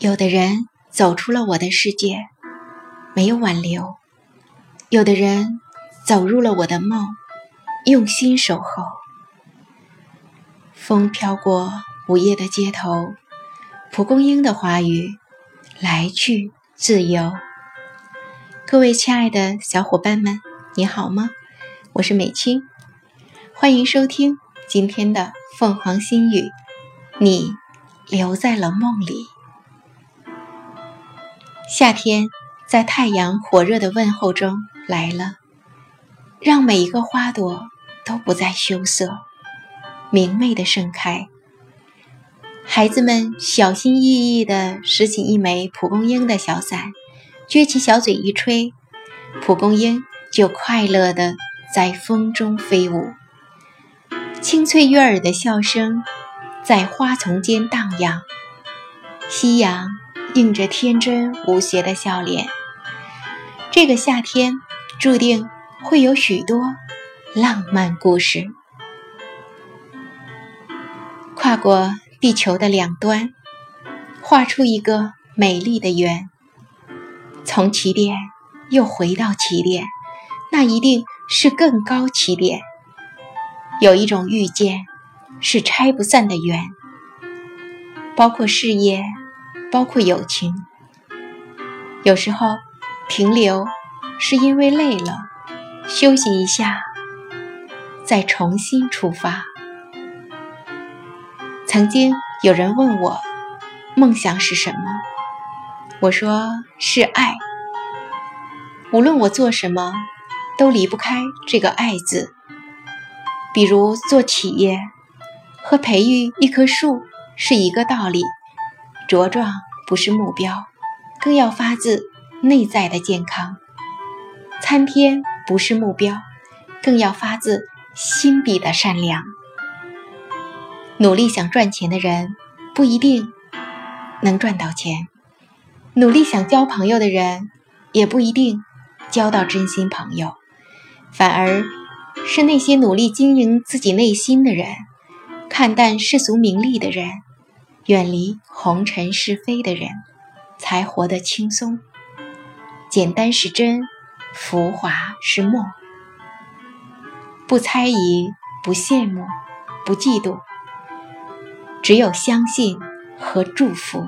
有的人走出了我的世界，没有挽留；有的人走入了我的梦，用心守候。风飘过午夜的街头，蒲公英的花语，来去自由。各位亲爱的小伙伴们，你好吗？我是美青，欢迎收听今天的凤凰心语。你留在了梦里。夏天在太阳火热的问候中来了，让每一个花朵都不再羞涩，明媚的盛开。孩子们小心翼翼地拾起一枚蒲公英的小伞，撅起小嘴一吹，蒲公英就快乐地在风中飞舞。清脆悦耳的笑声在花丛间荡漾，夕阳。映着天真无邪的笑脸，这个夏天注定会有许多浪漫故事。跨过地球的两端，画出一个美丽的圆。从起点又回到起点，那一定是更高起点。有一种遇见，是拆不散的缘，包括事业。包括友情，有时候停留是因为累了，休息一下，再重新出发。曾经有人问我，梦想是什么？我说是爱。无论我做什么，都离不开这个“爱”字。比如做企业，和培育一棵树是一个道理。茁壮不是目标，更要发自内在的健康；参天不是目标，更要发自心底的善良。努力想赚钱的人不一定能赚到钱，努力想交朋友的人也不一定交到真心朋友，反而是那些努力经营自己内心的人，看淡世俗名利的人。远离红尘是非的人，才活得轻松。简单是真，浮华是梦。不猜疑，不羡慕，不嫉妒，只有相信和祝福。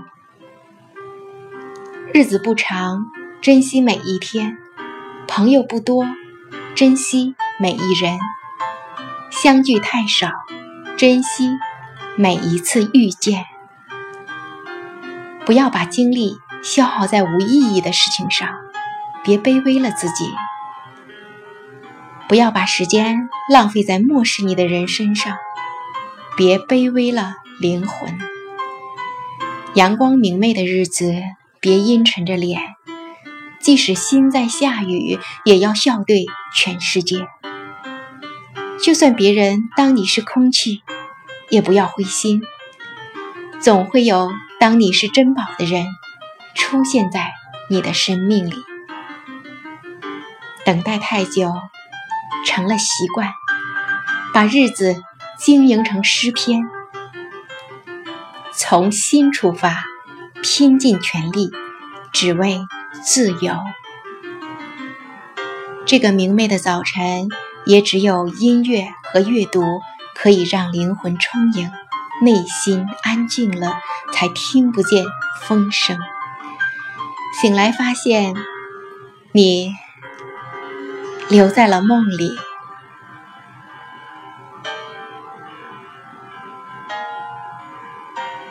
日子不长，珍惜每一天；朋友不多，珍惜每一人；相聚太少，珍惜每一次遇见。不要把精力消耗在无意义的事情上，别卑微了自己；不要把时间浪费在漠视你的人身上，别卑微了灵魂。阳光明媚的日子，别阴沉着脸；即使心在下雨，也要笑对全世界。就算别人当你是空气，也不要灰心，总会有。当你是珍宝的人，出现在你的生命里，等待太久成了习惯，把日子经营成诗篇，从心出发，拼尽全力，只为自由。这个明媚的早晨，也只有音乐和阅读可以让灵魂充盈。内心安静了，才听不见风声。醒来发现，你留在了梦里。